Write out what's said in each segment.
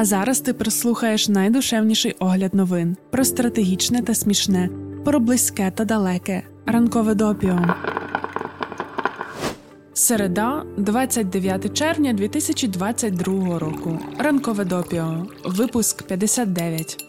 А зараз ти прослухаєш найдушевніший огляд новин про стратегічне та смішне, про близьке та далеке. Ранкове допіо. Середа, 29 червня 2022 року. Ранкове допіо. Випуск 59.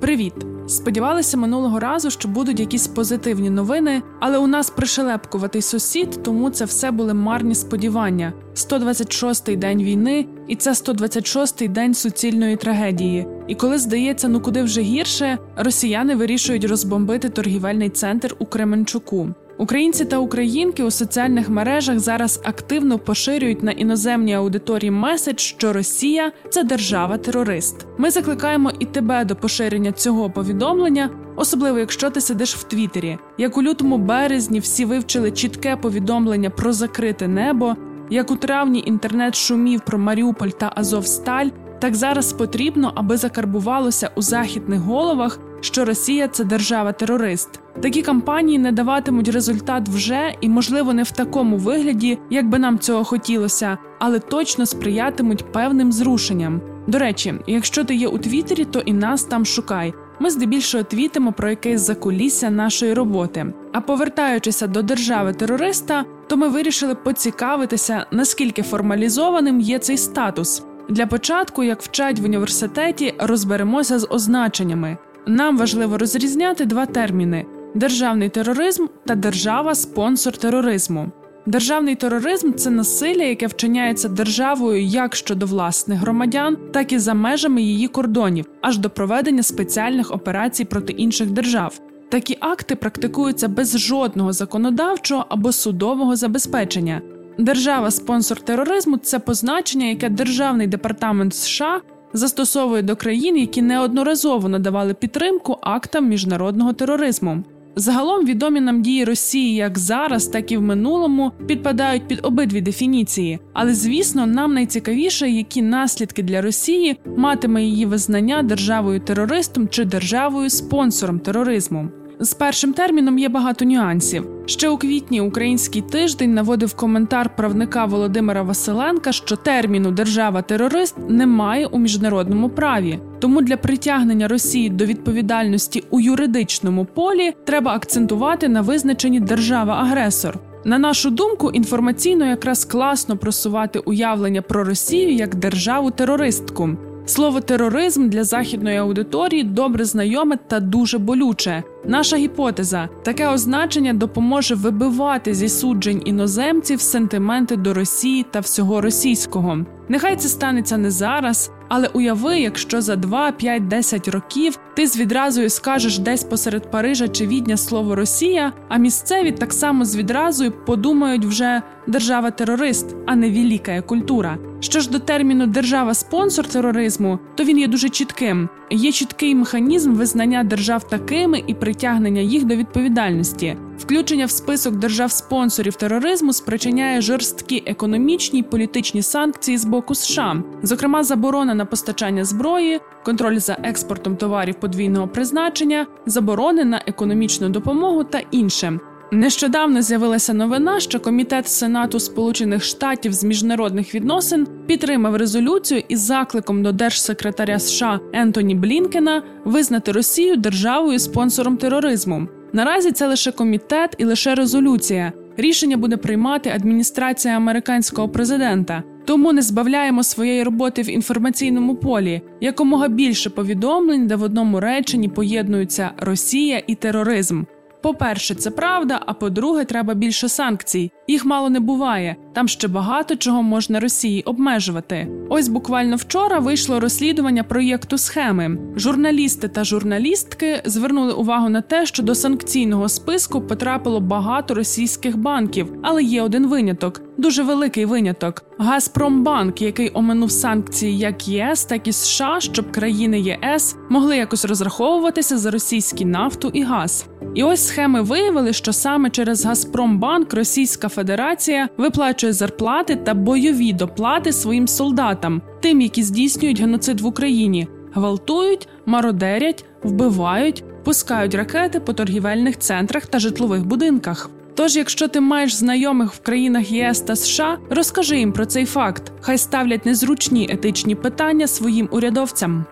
Привіт! Сподівалися минулого разу, що будуть якісь позитивні новини, але у нас пришелепкуватий сусід, тому це все були марні сподівання. 126-й день війни, і це 126-й день суцільної трагедії. І коли здається, ну куди вже гірше, росіяни вирішують розбомбити торгівельний центр у Кременчуку. Українці та українки у соціальних мережах зараз активно поширюють на іноземній аудиторії меседж, що Росія це держава-терорист. Ми закликаємо і тебе до поширення цього повідомлення, особливо якщо ти сидиш в Твіттері. Як у лютому березні всі вивчили чітке повідомлення про закрите небо, як у травні інтернет шумів про Маріуполь та Азовсталь. Так зараз потрібно, аби закарбувалося у західних головах, що Росія це держава-терорист. Такі кампанії не даватимуть результат вже і, можливо, не в такому вигляді, як би нам цього хотілося, але точно сприятимуть певним зрушенням. До речі, якщо ти є у Твіттері, то і нас там шукай. Ми здебільшого твітимо про якесь закулісся нашої роботи. А повертаючися до держави-терориста, то ми вирішили поцікавитися, наскільки формалізованим є цей статус. Для початку, як вчать в університеті, розберемося з означеннями. Нам важливо розрізняти два терміни: державний тероризм та держава-спонсор тероризму. Державний тероризм це насилля, яке вчиняється державою як щодо власних громадян, так і за межами її кордонів, аж до проведення спеціальних операцій проти інших держав. Такі акти практикуються без жодного законодавчого або судового забезпечення. Держава-спонсор тероризму це позначення, яке Державний департамент США застосовує до країн, які неодноразово надавали підтримку актам міжнародного тероризму. Загалом відомі нам дії Росії як зараз, так і в минулому підпадають під обидві дефініції. Але звісно, нам найцікавіше, які наслідки для Росії матиме її визнання державою терористом чи державою спонсором тероризму. З першим терміном є багато нюансів. Ще у квітні український тиждень наводив коментар правника Володимира Василенка, що терміну держава-терорист немає у міжнародному праві. Тому для притягнення Росії до відповідальності у юридичному полі треба акцентувати на визначенні держава-агресор. На нашу думку, інформаційно якраз класно просувати уявлення про Росію як державу терористку. Слово тероризм для західної аудиторії добре знайоме та дуже болюче. Наша гіпотеза таке означення допоможе вибивати зі суджень іноземців сентименти до Росії та всього російського. Нехай це станеться не зараз, але уяви, якщо за 2, 5, 10 років ти з відразою скажеш десь посеред Парижа чи Відня слово Росія, а місцеві так само з відразою подумають вже держава-терорист, а не велика культура. Що ж до терміну держава-спонсор тероризму, то він є дуже чітким. Є чіткий механізм визнання держав такими і притягнення їх до відповідальності. Включення в список держав-спонсорів тероризму спричиняє жорсткі економічні й політичні санкції з боку США, зокрема, заборона на постачання зброї, контроль за експортом товарів подвійного призначення, заборони на економічну допомогу та інше. Нещодавно з'явилася новина, що комітет Сенату Сполучених Штатів з міжнародних відносин підтримав резолюцію із закликом до держсекретаря США Ентоні Блінкена визнати Росію державою спонсором тероризму. Наразі це лише комітет і лише резолюція. Рішення буде приймати адміністрація американського президента. Тому не збавляємо своєї роботи в інформаційному полі якомога більше повідомлень, де в одному реченні поєднуються Росія і тероризм. По-перше, це правда. А по-друге, треба більше санкцій. Їх мало не буває. Там ще багато чого можна Росії обмежувати. Ось буквально вчора вийшло розслідування проєкту схеми. Журналісти та журналістки звернули увагу на те, що до санкційного списку потрапило багато російських банків, але є один виняток. Дуже великий виняток. Газпромбанк, який оминув санкції як ЄС, так і США, щоб країни ЄС могли якось розраховуватися за російські нафту і газ. І ось схеми виявили, що саме через Газпромбанк Російська Федерація виплачує зарплати та бойові доплати своїм солдатам, тим, які здійснюють геноцид в Україні, гвалтують, мародерять, вбивають, пускають ракети по торгівельних центрах та житлових будинках. Тож, якщо ти маєш знайомих в країнах ЄС та США, розкажи їм про цей факт. Хай ставлять незручні етичні питання своїм урядовцям.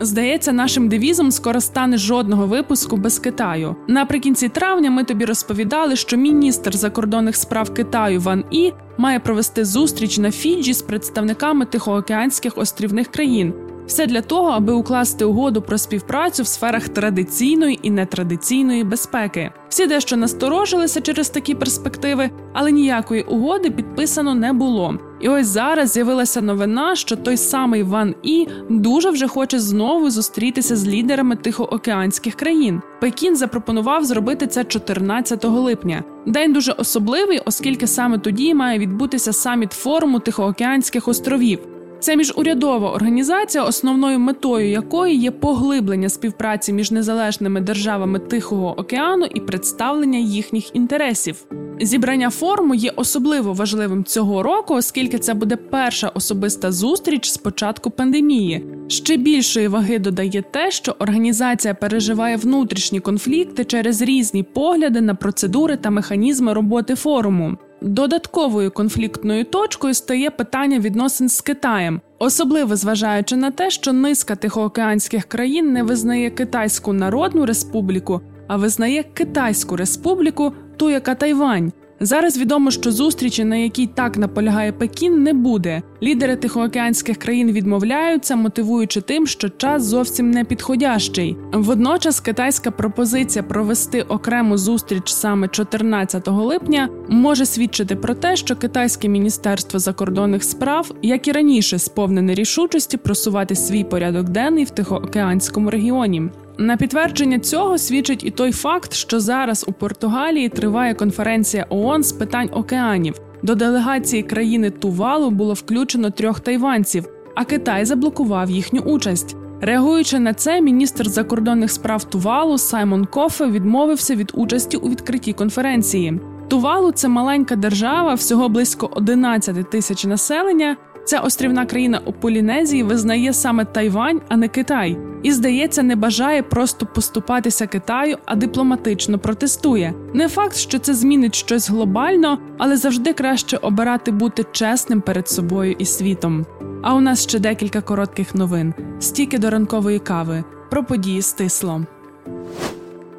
Здається, нашим девізом скоро стане жодного випуску без Китаю. Наприкінці травня ми тобі розповідали, що міністр закордонних справ Китаю Ван І має провести зустріч на Фіджі з представниками тихоокеанських острівних країн. Все для того, аби укласти угоду про співпрацю в сферах традиційної і нетрадиційної безпеки. Всі дещо насторожилися через такі перспективи, але ніякої угоди підписано не було. І ось зараз з'явилася новина, що той самий Ван І дуже вже хоче знову зустрітися з лідерами тихоокеанських країн. Пекін запропонував зробити це 14 липня. День дуже особливий, оскільки саме тоді має відбутися саміт форуму Тихоокеанських островів. Це міжурядова організація, основною метою якої є поглиблення співпраці між незалежними державами Тихого океану і представлення їхніх інтересів. Зібрання форуму є особливо важливим цього року, оскільки це буде перша особиста зустріч з початку пандемії. Ще більшої ваги додає те, що організація переживає внутрішні конфлікти через різні погляди на процедури та механізми роботи форуму. Додатковою конфліктною точкою стає питання відносин з Китаєм, особливо зважаючи на те, що низка тихоокеанських країн не визнає Китайську Народну Республіку, а визнає Китайську Республіку, ту яка Тайвань. Зараз відомо, що зустрічі, на якій так наполягає Пекін, не буде. Лідери тихоокеанських країн відмовляються, мотивуючи тим, що час зовсім не підходящий. Водночас китайська пропозиція провести окрему зустріч саме 14 липня може свідчити про те, що китайське міністерство закордонних справ, як і раніше, сповнене рішучості просувати свій порядок денний в тихоокеанському регіоні. На підтвердження цього свідчить і той факт, що зараз у Португалії триває конференція ООН з питань океанів. До делегації країни Тувалу було включено трьох тайванців, а Китай заблокував їхню участь. Реагуючи на це, міністр закордонних справ Тувалу Саймон Кофе відмовився від участі у відкритій конференції. Тувалу це маленька держава, всього близько 11 тисяч населення, Ця острівна країна у Полінезії визнає саме Тайвань, а не Китай, і здається, не бажає просто поступатися Китаю, а дипломатично протестує. Не факт, що це змінить щось глобально, але завжди краще обирати бути чесним перед собою і світом. А у нас ще декілька коротких новин: стільки до ранкової кави про події стисло.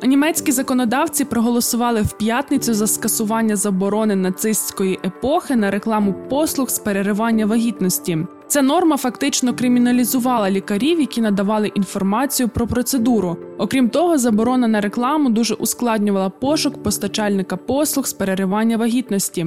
Німецькі законодавці проголосували в п'ятницю за скасування заборони нацистської епохи на рекламу послуг з переривання вагітності. Ця норма фактично криміналізувала лікарів, які надавали інформацію про процедуру. Окрім того, заборона на рекламу дуже ускладнювала пошук постачальника послуг з переривання вагітності.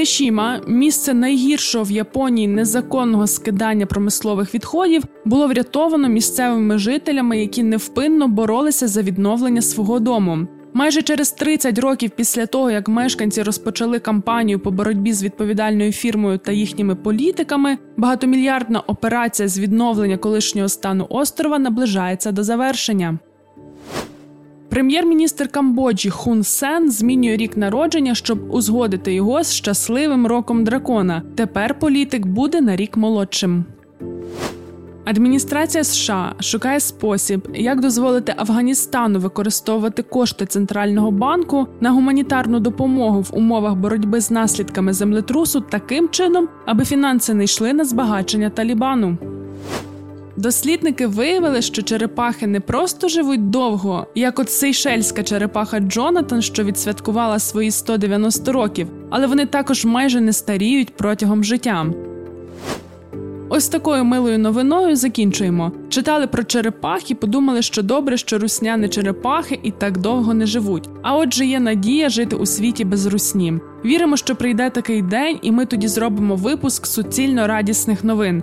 Тешіма, місце найгіршого в Японії незаконного скидання промислових відходів, було врятовано місцевими жителями, які невпинно боролися за відновлення свого дому. Майже через 30 років після того, як мешканці розпочали кампанію по боротьбі з відповідальною фірмою та їхніми політиками, багатомільярдна операція з відновлення колишнього стану острова наближається до завершення. Прем'єр-міністр Камбоджі Хун Сен змінює рік народження, щоб узгодити його з щасливим роком дракона. Тепер політик буде на рік молодшим. Адміністрація США шукає спосіб, як дозволити Афганістану використовувати кошти центрального банку на гуманітарну допомогу в умовах боротьби з наслідками землетрусу таким чином, аби фінанси не йшли на збагачення Талібану. Дослідники виявили, що черепахи не просто живуть довго, як от сейшельська черепаха Джонатан, що відсвяткувала свої 190 років, але вони також майже не старіють протягом життя. Ось такою милою новиною закінчуємо. Читали про черепах і подумали, що добре, що русняни черепахи і так довго не живуть. А отже, є надія жити у світі без русні. Віримо, що прийде такий день, і ми тоді зробимо випуск суцільно радісних новин